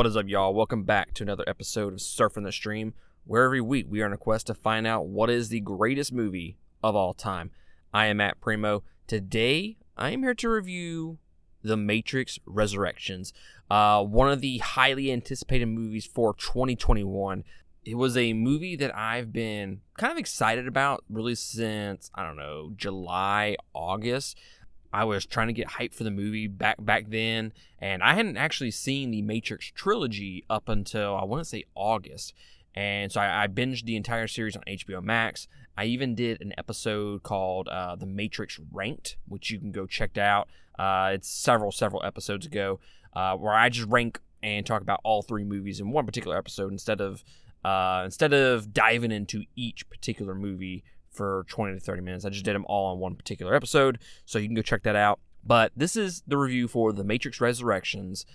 What is up, y'all? Welcome back to another episode of Surfing the Stream, where every week we are on a quest to find out what is the greatest movie of all time. I am Matt Primo. Today, I am here to review The Matrix Resurrections, uh, one of the highly anticipated movies for 2021. It was a movie that I've been kind of excited about really since, I don't know, July, August. I was trying to get hype for the movie back back then, and I hadn't actually seen the Matrix trilogy up until I want to say August. And so I, I, binged the entire series on HBO Max. I even did an episode called uh, The Matrix Ranked, which you can go check out. Uh, it's several, several episodes ago, uh, where I just rank and talk about all three movies in one particular episode instead of uh, instead of diving into each particular movie for 20 to 30 minutes. I just did them all on one particular episode, so you can go check that out. But this is the review for The Matrix Resurrections.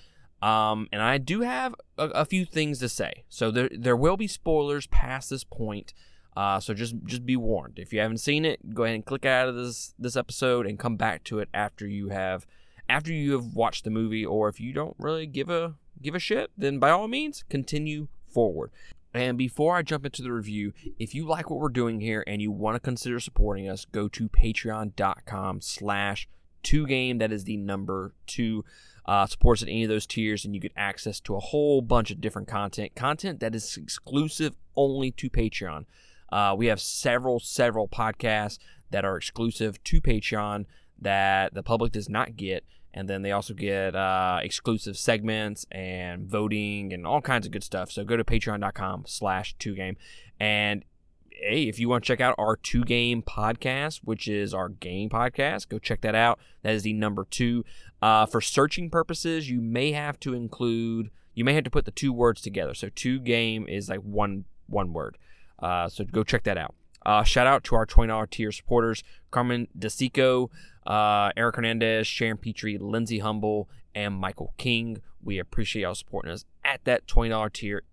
Um, and I do have a, a, few things to say. So there there will be spoilers past this point. Uh, so just just be warned. If you haven't seen it, go ahead and click out of this this episode and come back to it after you have after you have watched the movie. Or if you don't really give a give a shit, then by all means continue forward. And before I jump into the review, if you like what we're doing here and you want to consider supporting us, go to patreon.com slash two game. That is the number two. Uh, supports at any of those tiers, and you get access to a whole bunch of different content. Content that is exclusive only to Patreon. Uh, we have several, several podcasts that are exclusive to Patreon that the public does not get and then they also get uh, exclusive segments and voting and all kinds of good stuff. So go to patreon.com slash two game. And hey, if you want to check out our two game podcast, which is our game podcast, go check that out. That is the number two. Uh, for searching purposes, you may have to include, you may have to put the two words together. So two game is like one one word. Uh, so go check that out. Uh, shout out to our $20 tier supporters Carmen DeSico, uh, Eric Hernandez, Sharon Petrie, Lindsay Humble, and Michael King. We appreciate y'all supporting us at that $20 tier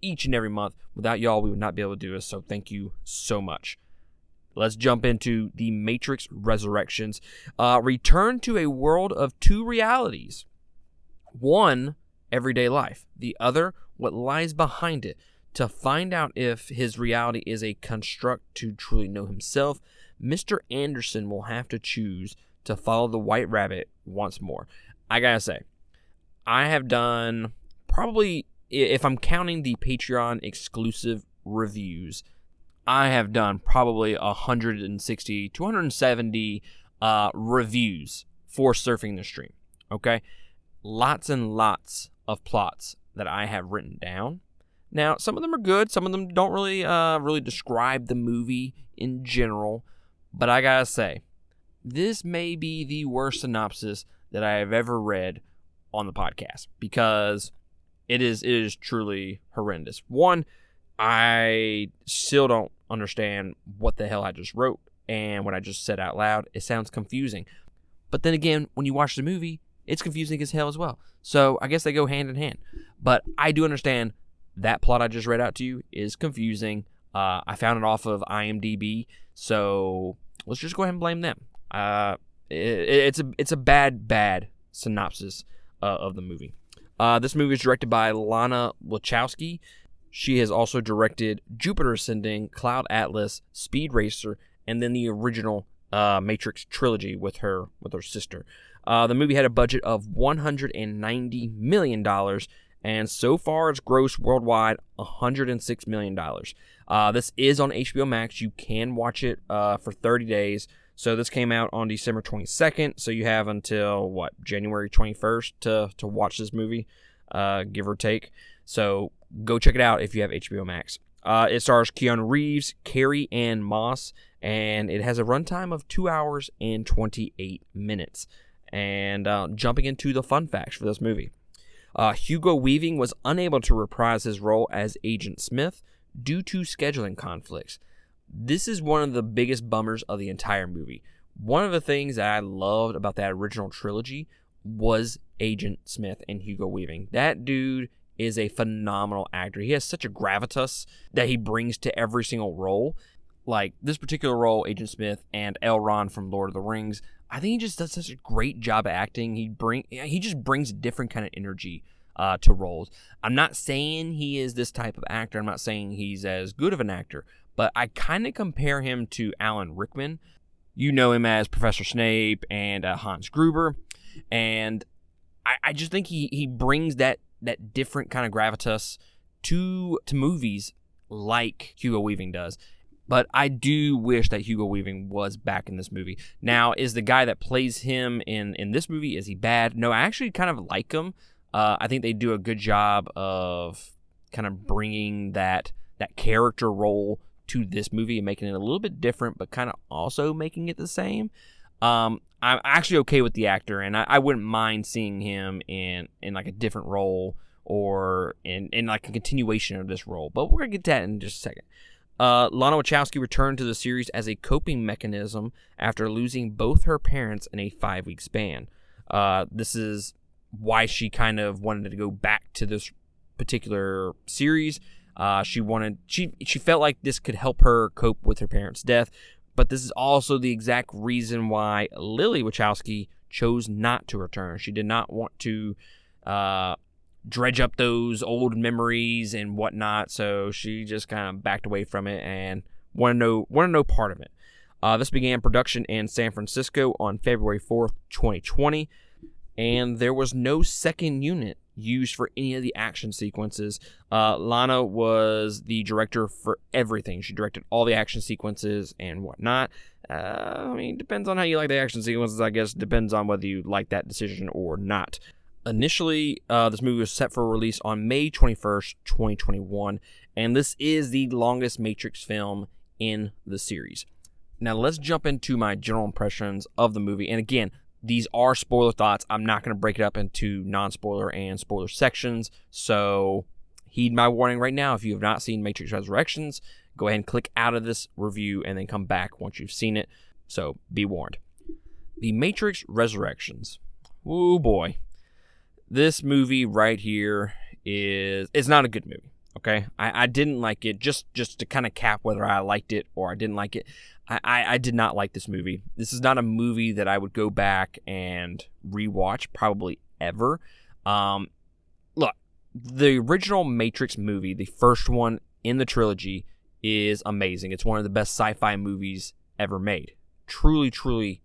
each and every month. Without y'all, we would not be able to do this. So thank you so much. Let's jump into the Matrix Resurrections. Uh, return to a world of two realities one, everyday life, the other, what lies behind it to find out if his reality is a construct to truly know himself, Mr. Anderson will have to choose to follow the white rabbit once more. I gotta say, I have done probably, if I'm counting the Patreon exclusive reviews, I have done probably 160, 270 uh, reviews for Surfing the Stream. Okay? Lots and lots of plots that I have written down now, some of them are good. Some of them don't really, uh, really describe the movie in general. But I gotta say, this may be the worst synopsis that I have ever read on the podcast because it is it is truly horrendous. One, I still don't understand what the hell I just wrote and what I just said out loud. It sounds confusing. But then again, when you watch the movie, it's confusing as hell as well. So I guess they go hand in hand. But I do understand that plot I just read out to you is confusing. Uh, I found it off of IMDb, so let's just go ahead and blame them. Uh, it, it's a it's a bad bad synopsis uh, of the movie. Uh, this movie is directed by Lana Wachowski. She has also directed Jupiter Ascending, Cloud Atlas, Speed Racer, and then the original uh, Matrix trilogy with her with her sister. Uh, the movie had a budget of 190 million dollars and so far it's grossed worldwide $106 million. Uh, this is on HBO Max. You can watch it uh, for 30 days. So this came out on December 22nd. So you have until what January 21st to to watch this movie, uh, give or take. So go check it out if you have HBO Max. Uh, it stars Keanu Reeves, Carrie Ann Moss, and it has a runtime of two hours and 28 minutes. And uh, jumping into the fun facts for this movie. Uh, Hugo Weaving was unable to reprise his role as Agent Smith due to scheduling conflicts. This is one of the biggest bummers of the entire movie. One of the things that I loved about that original trilogy was Agent Smith and Hugo Weaving. That dude is a phenomenal actor. He has such a gravitas that he brings to every single role. Like this particular role, Agent Smith and Elrond from Lord of the Rings, I think he just does such a great job acting. He bring he just brings a different kind of energy uh, to roles. I'm not saying he is this type of actor. I'm not saying he's as good of an actor, but I kind of compare him to Alan Rickman. You know him as Professor Snape and uh, Hans Gruber, and I, I just think he he brings that that different kind of gravitas to to movies like Hugo Weaving does. But I do wish that Hugo Weaving was back in this movie. Now, is the guy that plays him in in this movie is he bad? No, I actually kind of like him. Uh, I think they do a good job of kind of bringing that that character role to this movie and making it a little bit different, but kind of also making it the same. Um, I'm actually okay with the actor, and I, I, wouldn't mind seeing him in in like a different role or in in like a continuation of this role. But we're gonna get to that in just a second. Uh, Lana Wachowski returned to the series as a coping mechanism after losing both her parents in a five week span. Uh, this is why she kind of wanted to go back to this particular series. Uh, she wanted she she felt like this could help her cope with her parents' death, but this is also the exact reason why Lily Wachowski chose not to return. She did not want to uh, dredge up those old memories and whatnot. So she just kind of backed away from it and want to know want to know part of it. Uh, this began production in San Francisco on February 4th, 2020, and there was no second unit used for any of the action sequences. Uh, Lana was the director for everything. She directed all the action sequences and whatnot. Uh, I mean, depends on how you like the action sequences, I guess. Depends on whether you like that decision or not. Initially, uh, this movie was set for release on May 21st, 2021, and this is the longest Matrix film in the series. Now, let's jump into my general impressions of the movie. And again, these are spoiler thoughts. I'm not going to break it up into non spoiler and spoiler sections. So, heed my warning right now. If you have not seen Matrix Resurrections, go ahead and click out of this review and then come back once you've seen it. So, be warned. The Matrix Resurrections. Oh boy this movie right here is it's not a good movie. Okay, I, I didn't like it. Just just to kind of cap whether I liked it or I didn't like it. I, I, I did not like this movie. This is not a movie that I would go back and rewatch probably ever. Um, look, the original Matrix movie, the first one in the trilogy, is amazing. It's one of the best sci-fi movies ever made. Truly, truly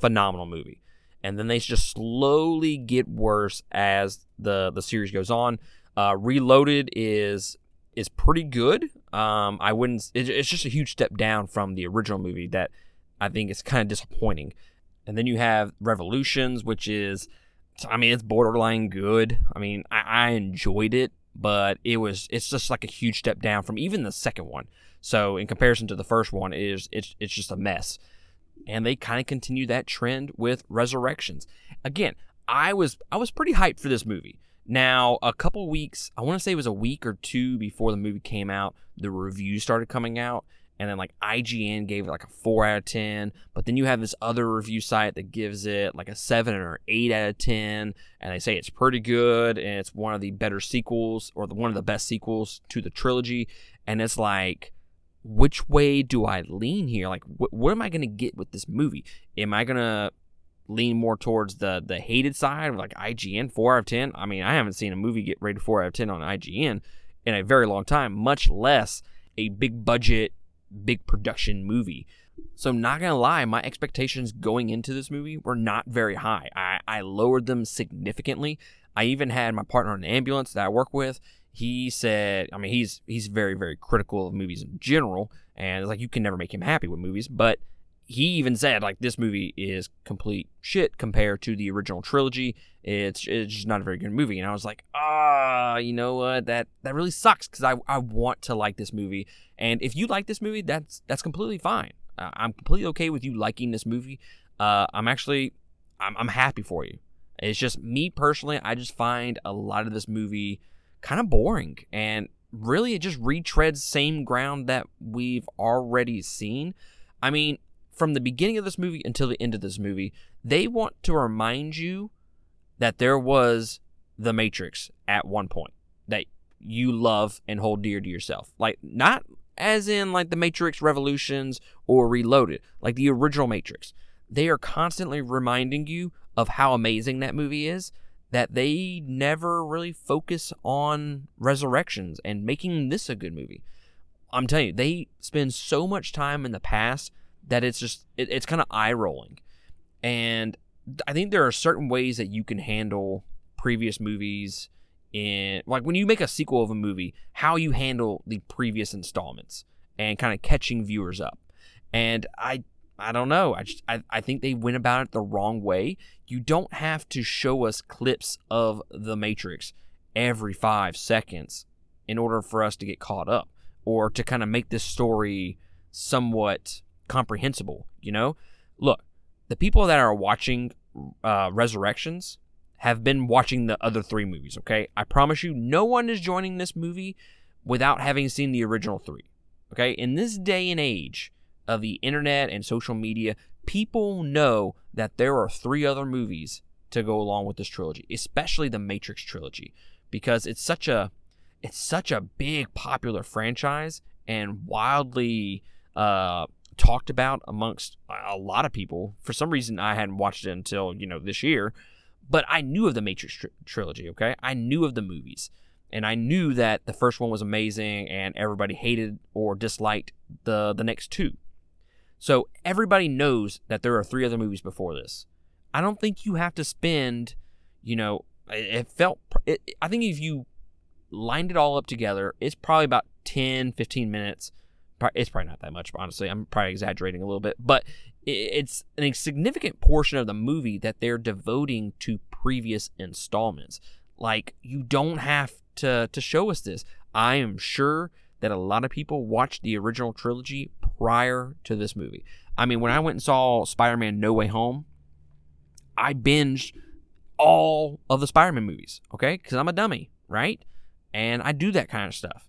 phenomenal movie and then they just slowly get worse as the the series goes on. Uh, Reloaded is is pretty good. Um, I wouldn't. It, it's just a huge step down from the original movie that I think is kind of disappointing. And then you have Revolutions, which is, I mean, it's borderline good. I mean, I, I enjoyed it, but it was it's just like a huge step down from even the second one. So in comparison to the first one, is it's it's just a mess and they kind of continue that trend with Resurrections. Again, I was I was pretty hyped for this movie. Now, a couple weeks, I want to say it was a week or two before the movie came out, the reviews started coming out, and then like IGN gave it like a 4 out of 10, but then you have this other review site that gives it like a 7 or 8 out of 10, and they say it's pretty good and it's one of the better sequels or the, one of the best sequels to the trilogy, and it's like which way do I lean here? Like, wh- what am I going to get with this movie? Am I going to lean more towards the the hated side like IGN four out of ten? I mean, I haven't seen a movie get rated four out of ten on IGN in a very long time, much less a big budget, big production movie. So, I'm not gonna lie, my expectations going into this movie were not very high. I, I lowered them significantly. I even had my partner in the ambulance that I work with he said, I mean, he's he's very very critical of movies in general, and it's like you can never make him happy with movies. But he even said like this movie is complete shit compared to the original trilogy. It's it's just not a very good movie. And I was like, ah, you know what? That that really sucks because I I want to like this movie. And if you like this movie, that's that's completely fine. Uh, I'm completely okay with you liking this movie. Uh, I'm actually I'm I'm happy for you. It's just me personally. I just find a lot of this movie kind of boring and really it just retreads same ground that we've already seen. I mean, from the beginning of this movie until the end of this movie, they want to remind you that there was the Matrix at one point that you love and hold dear to yourself. Like not as in like the Matrix Revolutions or Reloaded, like the original Matrix. They are constantly reminding you of how amazing that movie is that they never really focus on resurrections and making this a good movie. I'm telling you, they spend so much time in the past that it's just it, it's kind of eye rolling. And I think there are certain ways that you can handle previous movies in like when you make a sequel of a movie, how you handle the previous installments and kind of catching viewers up. And I I don't know. I just I, I think they went about it the wrong way. You don't have to show us clips of the Matrix every five seconds in order for us to get caught up or to kind of make this story somewhat comprehensible, you know? Look, the people that are watching uh, Resurrections have been watching the other three movies, okay? I promise you, no one is joining this movie without having seen the original three, okay? In this day and age of the internet and social media, people know that there are three other movies to go along with this trilogy, especially the Matrix trilogy, because it's such a it's such a big popular franchise and wildly uh, talked about amongst a lot of people. For some reason, I hadn't watched it until you know this year, but I knew of the Matrix tr- trilogy. Okay, I knew of the movies, and I knew that the first one was amazing, and everybody hated or disliked the the next two. So everybody knows that there are three other movies before this. I don't think you have to spend, you know, it, felt. It, I think if you lined it all up together, it's probably about 10, 15 minutes it's probably not that much, honestly. I'm probably exaggerating a little bit, but it's a significant portion of the movie that they're devoting to previous installments. Like you don't have to to show us this. I am sure that a lot of people watched the original trilogy prior to this movie. I mean, when I went and saw Spider-Man No Way Home, I binged all of the Spider-Man movies, okay? Cuz I'm a dummy, right? And I do that kind of stuff.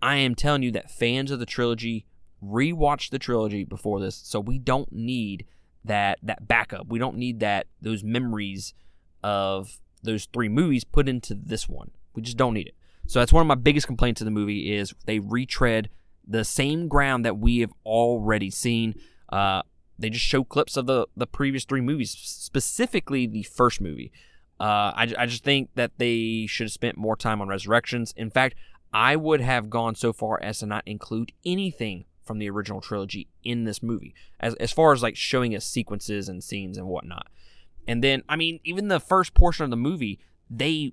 I am telling you that fans of the trilogy rewatch the trilogy before this, so we don't need that that backup. We don't need that those memories of those three movies put into this one. We just don't need it. So that's one of my biggest complaints of the movie is they retread the same ground that we have already seen. Uh, they just show clips of the the previous three movies, specifically the first movie. Uh, I, I just think that they should have spent more time on Resurrections. In fact, I would have gone so far as to not include anything from the original trilogy in this movie, as as far as like showing us sequences and scenes and whatnot. And then, I mean, even the first portion of the movie, they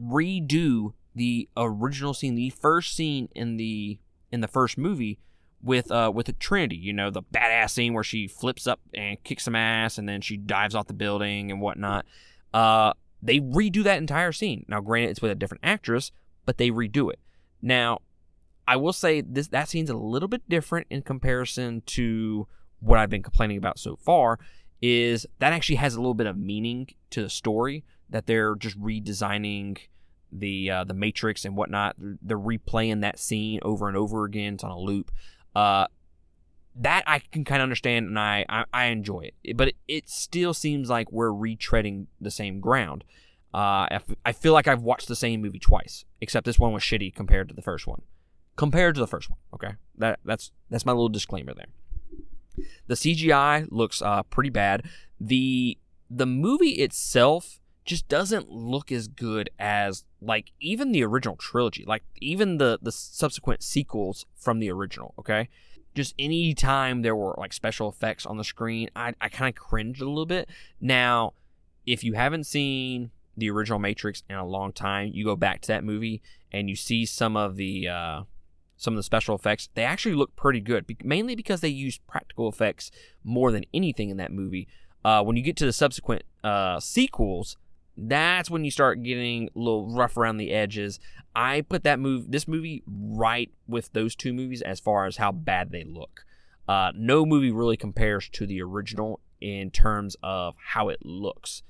redo the original scene, the first scene in the in the first movie with uh with the Trinity, you know, the badass scene where she flips up and kicks some ass and then she dives off the building and whatnot. Uh they redo that entire scene. Now granted it's with a different actress, but they redo it. Now, I will say this that scene's a little bit different in comparison to what I've been complaining about so far. Is that actually has a little bit of meaning to the story that they're just redesigning the uh, the Matrix and whatnot. They're replaying that scene over and over again. It's on a loop. Uh, that I can kind of understand and I, I, I enjoy it. But it, it, still seems like we're retreading the same ground. Uh, I feel like I've watched the same movie twice, except this one was shitty compared to the first one. Compared to the first one, okay. That that's that's my little disclaimer there. The CGI looks uh, pretty bad. the The movie itself just doesn't look as good as like even the original trilogy, like even the the subsequent sequels from the original. Okay, just any time there were like special effects on the screen, I I kind of cringed a little bit. Now, if you haven't seen the original Matrix in a long time. You go back to that movie and you see some of the uh, some of the special effects. They actually look pretty good, mainly because they use practical effects more than anything in that movie. Uh, when you get to the subsequent uh, sequels, that's when you start getting a little rough around the edges. I put that move, this movie, right with those two movies as far as how bad they look. Uh, no movie really compares to the original in terms of how it looks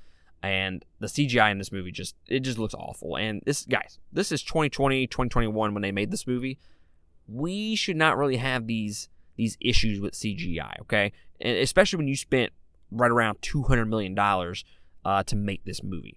and the CGI in this movie just it just looks awful. And this guys, this is 2020, 2021 when they made this movie. We should not really have these these issues with CGI, okay? And especially when you spent right around 200 million dollars uh, to make this movie.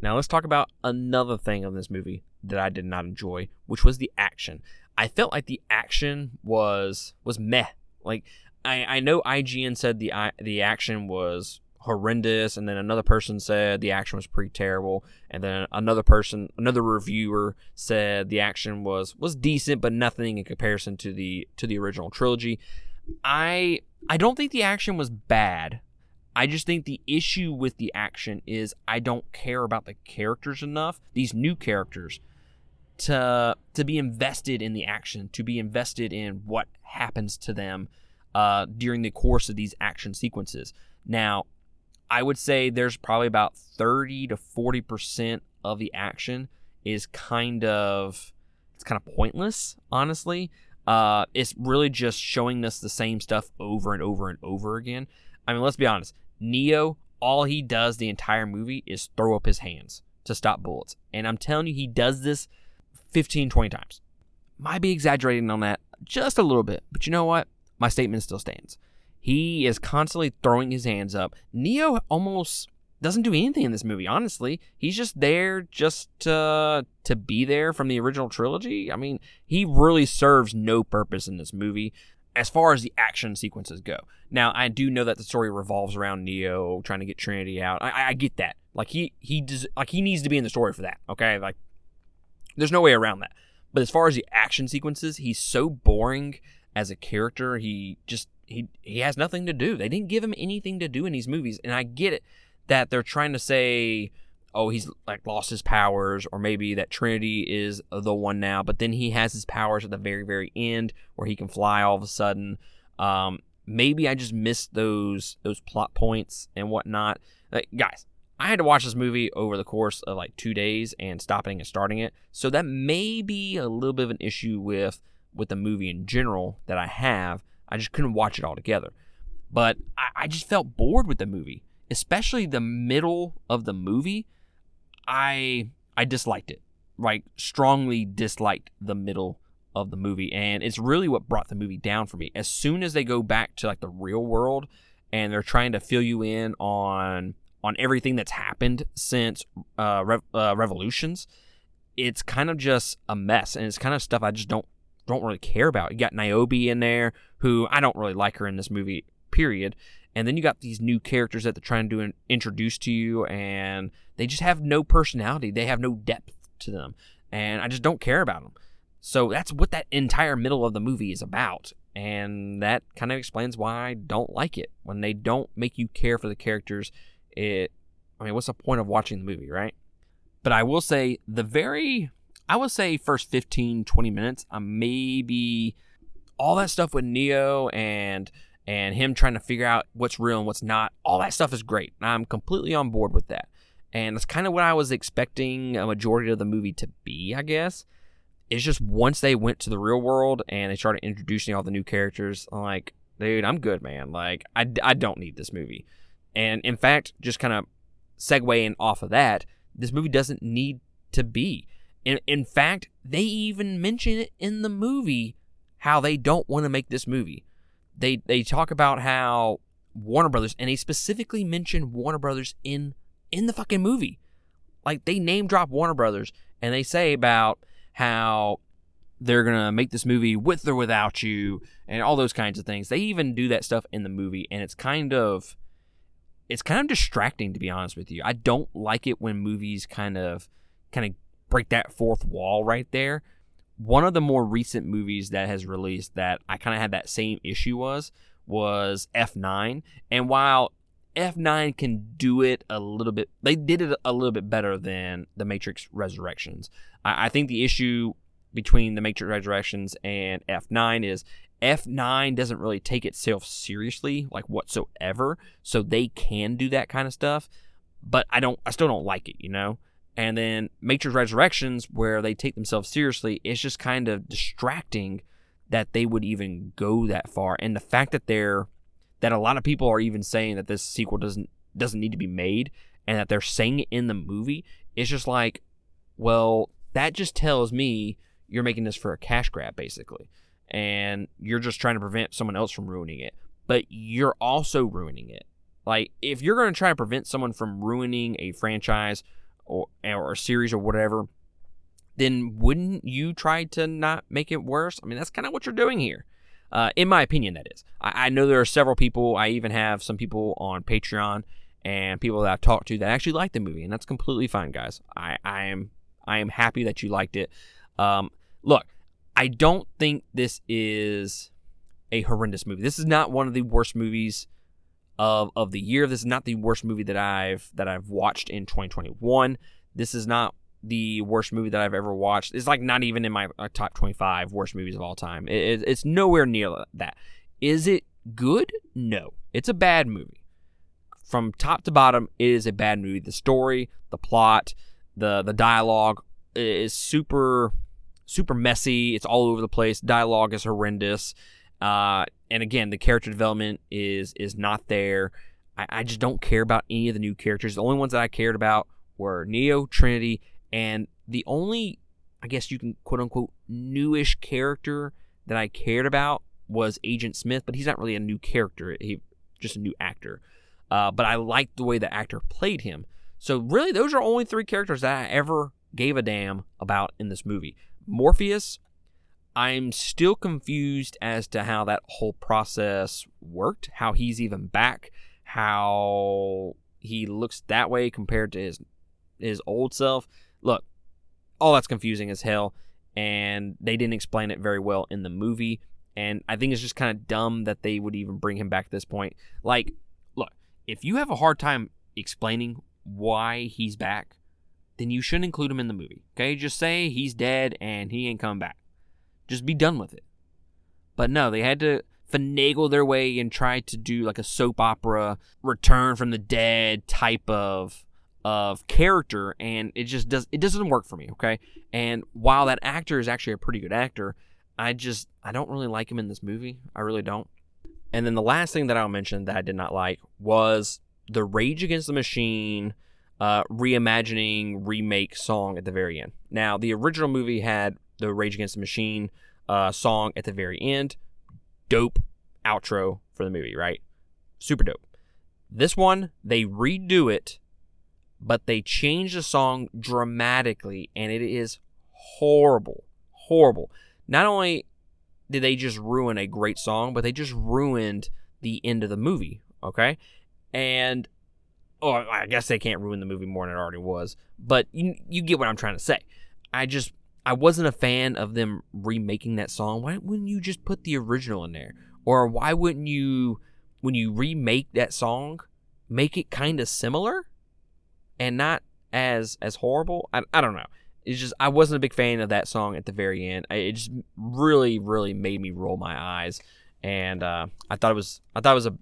Now let's talk about another thing of this movie that I did not enjoy, which was the action. I felt like the action was was meh. Like I, I know IGN said the the action was horrendous, and then another person said the action was pretty terrible, and then another person, another reviewer said the action was was decent, but nothing in comparison to the to the original trilogy. I I don't think the action was bad. I just think the issue with the action is I don't care about the characters enough, these new characters, to to be invested in the action, to be invested in what happens to them uh, during the course of these action sequences. Now, I would say there's probably about 30 to 40% of the action is kind of it's kind of pointless, honestly. Uh, it's really just showing us the same stuff over and over and over again. I mean, let's be honest. Neo, all he does the entire movie is throw up his hands to stop bullets. And I'm telling you, he does this 15, 20 times. Might be exaggerating on that just a little bit, but you know what? My statement still stands. He is constantly throwing his hands up. Neo almost doesn't do anything in this movie, honestly. He's just there just to, to be there from the original trilogy. I mean, he really serves no purpose in this movie as far as the action sequences go. Now, I do know that the story revolves around Neo trying to get Trinity out. I, I get that. Like he he does like he needs to be in the story for that. Okay, like there's no way around that. But as far as the action sequences, he's so boring as a character. He just he he has nothing to do. They didn't give him anything to do in these movies, and I get it that they're trying to say oh, he's like lost his powers, or maybe that Trinity is the one now, but then he has his powers at the very, very end where he can fly all of a sudden. Um, maybe I just missed those those plot points and whatnot. Like, guys, I had to watch this movie over the course of like two days and stopping and starting it, so that may be a little bit of an issue with with the movie in general that I have. I just couldn't watch it all together, but I, I just felt bored with the movie, especially the middle of the movie I I disliked it. Like strongly disliked the middle of the movie and it's really what brought the movie down for me. As soon as they go back to like the real world and they're trying to fill you in on on everything that's happened since uh, Re- uh, Revolutions, it's kind of just a mess and it's kind of stuff I just don't don't really care about. You got Niobe in there, who I don't really like her in this movie, period. And then you got these new characters that they're trying to introduce to you, and they just have no personality. They have no depth to them. And I just don't care about them. So that's what that entire middle of the movie is about. And that kind of explains why I don't like it. When they don't make you care for the characters, it I mean, what's the point of watching the movie, right? But I will say the very I would say first 15 20 minutes, I maybe all that stuff with Neo and and him trying to figure out what's real and what's not. All that stuff is great. I'm completely on board with that. And that's kind of what I was expecting a majority of the movie to be, I guess. It's just once they went to the real world and they started introducing all the new characters, I'm like, dude, I'm good, man. Like, I, I don't need this movie. And in fact, just kind of segueing off of that, this movie doesn't need to be. In, in fact, they even mention it in the movie how they don't want to make this movie they they talk about how Warner Brothers and they specifically mention Warner Brothers in in the fucking movie. Like they name drop Warner Brothers and they say about how they're gonna make this movie with or without you and all those kinds of things. They even do that stuff in the movie and it's kind of it's kind of distracting to be honest with you. I don't like it when movies kind of kind of break that fourth wall right there one of the more recent movies that has released that I kind of had that same issue was was F9. And while F9 can do it a little bit, they did it a little bit better than The Matrix Resurrections. I, I think the issue between The Matrix Resurrections and F9 is F9 doesn't really take itself seriously, like whatsoever. So they can do that kind of stuff, but I don't, I still don't like it, you know? And then Matrix Resurrections, where they take themselves seriously, it's just kind of distracting that they would even go that far. And the fact that they're that a lot of people are even saying that this sequel doesn't doesn't need to be made and that they're saying it in the movie, it's just like, well, that just tells me you're making this for a cash grab, basically. And you're just trying to prevent someone else from ruining it. But you're also ruining it. Like, if you're going to try to prevent someone from ruining a franchise or or a series or whatever, then wouldn't you try to not make it worse? I mean, that's kind of what you're doing here. Uh, in my opinion, that is. I, I, know there are several people. I even have some people on Patreon, and people that I've talked to that actually like the movie, and that's completely fine, guys. I, I am I am happy that you liked it. Um, look, I don't think this is a horrendous movie. This is not one of the worst movies of of the year. This is not the worst movie that I've that I've watched in 2021. This is not the worst movie that I've ever watched. It's like not even in my uh, top 25 worst movies of all time. It, it, it's nowhere near that. Is it good? No. It's a bad movie. From top to bottom, it is a bad movie. The story, the plot, the the dialogue is super super messy. It's all over the place. Dialogue is horrendous. Uh, and again, the character development is is not there. I, I just don't care about any of the new characters. The only ones that I cared about were Neo, Trinity, and the only, I guess you can quote unquote, newish character that I cared about was Agent Smith, but he's not really a new character. He just a new actor. Uh, but I liked the way the actor played him. So really, those are only three characters that I ever gave a damn about in this movie. Morpheus, I'm still confused as to how that whole process worked, how he's even back, how he looks that way compared to his his old self. Look, all that's confusing as hell, and they didn't explain it very well in the movie. And I think it's just kind of dumb that they would even bring him back at this point. Like, look, if you have a hard time explaining why he's back, then you shouldn't include him in the movie. Okay, just say he's dead and he ain't come back. Just be done with it. But no, they had to finagle their way and try to do like a soap opera return from the dead type of of character and it just does it doesn't work for me, okay? And while that actor is actually a pretty good actor, I just I don't really like him in this movie. I really don't. And then the last thing that I'll mention that I did not like was the Rage Against the Machine uh, reimagining remake song at the very end. Now, the original movie had the Rage Against the Machine uh, song at the very end. Dope outro for the movie, right? Super dope. This one, they redo it, but they change the song dramatically, and it is horrible. Horrible. Not only did they just ruin a great song, but they just ruined the end of the movie, okay? And oh, I guess they can't ruin the movie more than it already was, but you you get what I'm trying to say. I just I wasn't a fan of them remaking that song. Why wouldn't you just put the original in there? Or why wouldn't you, when you remake that song, make it kind of similar and not as as horrible? I, I don't know. It's just I wasn't a big fan of that song at the very end. It just really really made me roll my eyes, and uh, I thought it was I thought it was a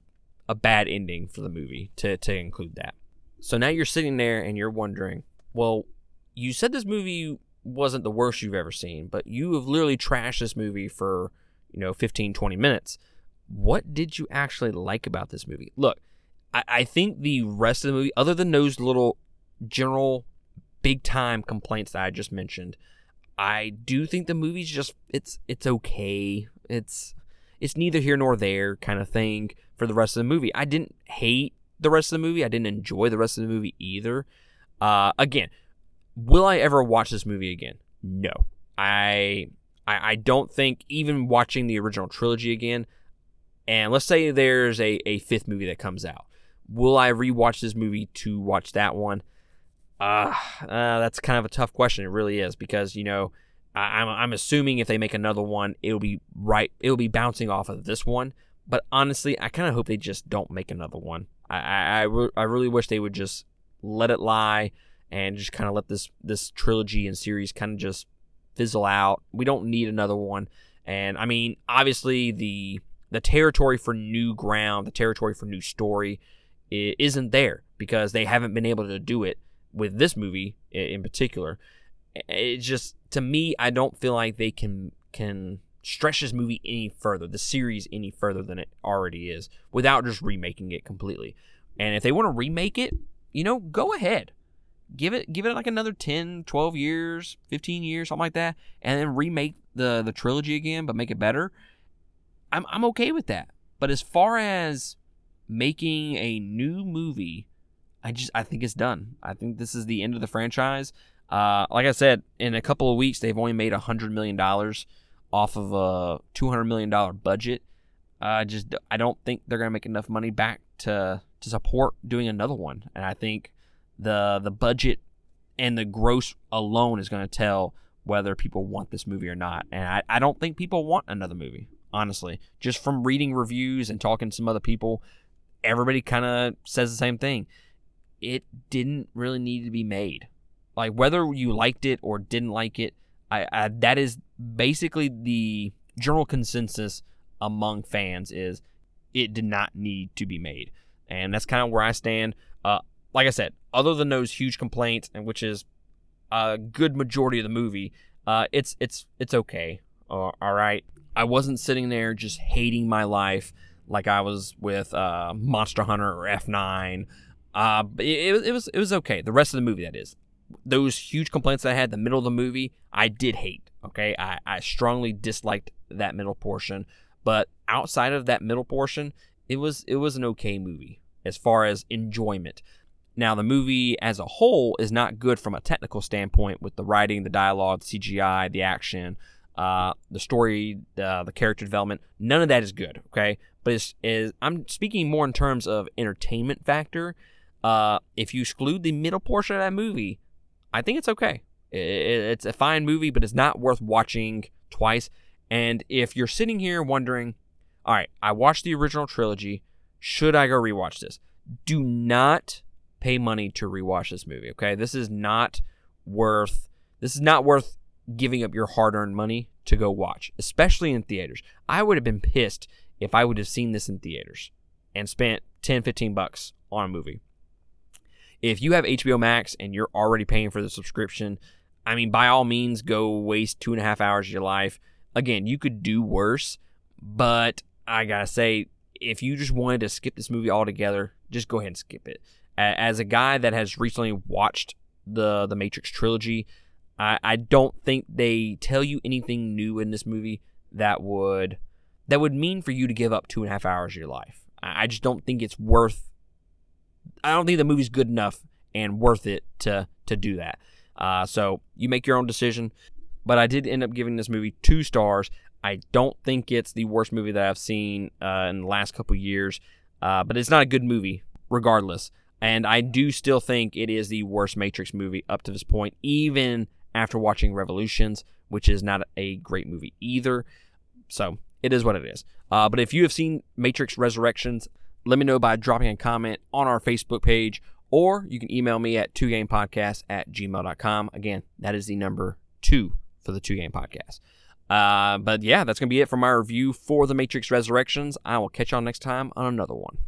a bad ending for the movie to to include that. So now you're sitting there and you're wondering, well, you said this movie wasn't the worst you've ever seen, but you have literally trashed this movie for, you know, 15, 20 minutes. What did you actually like about this movie? Look, I, I think the rest of the movie, other than those little general big time complaints that I just mentioned, I do think the movie's just it's it's okay. It's it's neither here nor there kind of thing for the rest of the movie. I didn't hate the rest of the movie. I didn't enjoy the rest of the movie either. Uh, again, Will I ever watch this movie again? No. I, I I don't think even watching the original trilogy again, and let's say there's a, a fifth movie that comes out. Will I rewatch this movie to watch that one? Uh, uh that's kind of a tough question. It really is because you know I, I'm I'm assuming if they make another one, it'll be right. It'll be bouncing off of this one. But honestly, I kind of hope they just don't make another one. I I, I, re- I really wish they would just let it lie and just kind of let this this trilogy and series kind of just fizzle out. We don't need another one. And I mean, obviously the the territory for new ground, the territory for new story isn't there because they haven't been able to do it with this movie in particular. It just to me, I don't feel like they can can stretch this movie any further, the series any further than it already is, without just remaking it completely. And if they want to remake it, you know, go ahead give it give it like another 10 12 years 15 years something like that and then remake the the trilogy again but make it better i'm i'm okay with that. But as far as making a new movie i just i think it's done. I think this is the end of the franchise. Uh like i said in a couple of weeks they've only made a hundred million dollars off of a 200 million dollar budget. I uh, just i don't think they're gonna make enough money back to to support doing another one. And I think the the budget and the gross alone is going to tell whether people want this movie or not. And I, I don't think people want another movie, honestly. Just from reading reviews and talking to some other people, everybody kind of says the same thing. It didn't really need to be made. Like whether you liked it or didn't like it, I, I that is basically the general consensus among fans is it did not need to be made, and that's kind of where I stand. Uh, like I said, other than those huge complaints, and which is a good majority of the movie, uh, it's it's it's okay. Uh, all right, I wasn't sitting there just hating my life like I was with uh, Monster Hunter or F9. Uh, but it, it, was it was okay. The rest of the movie, that is, those huge complaints I had, the middle of the movie, I did hate. Okay, I, I strongly disliked that middle portion. But outside of that middle portion, it was it was an okay movie as far as enjoyment. Now, the movie as a whole is not good from a technical standpoint with the writing, the dialogue, the CGI, the action, uh, the story, uh, the character development. None of that is good, okay? But it's, is I'm speaking more in terms of entertainment factor. Uh, if you exclude the middle portion of that movie, I think it's okay. It, it's a fine movie, but it's not worth watching twice. And if you're sitting here wondering, all right, I watched the original trilogy, should I go rewatch this? Do not pay money to rewatch this movie, okay? This is not worth this is not worth giving up your hard-earned money to go watch, especially in theaters. I would have been pissed if I would have seen this in theaters and spent 10, 15 bucks on a movie. If you have HBO Max and you're already paying for the subscription, I mean, by all means, go waste two and a half hours of your life. Again, you could do worse, but I gotta say, if you just wanted to skip this movie altogether, just go ahead and skip it as a guy that has recently watched the the Matrix trilogy, I, I don't think they tell you anything new in this movie that would that would mean for you to give up two and a half hours of your life. I, I just don't think it's worth. I don't think the movie's good enough and worth it to to do that. Uh, so you make your own decision. But I did end up giving this movie two stars. I don't think it's the worst movie that I've seen uh, in the last couple years, uh, but it's not a good movie regardless. And I do still think it is the worst Matrix movie up to this point, even after watching Revolutions, which is not a great movie either. So it is what it is. Uh, but if you have seen Matrix Resurrections, let me know by dropping a comment on our Facebook page, or you can email me at 2gamepodcast at gmail.com. Again, that is the number two for the 2 Game Podcast. Uh, but yeah, that's going to be it for my review for The Matrix Resurrections. I will catch y'all next time on another one.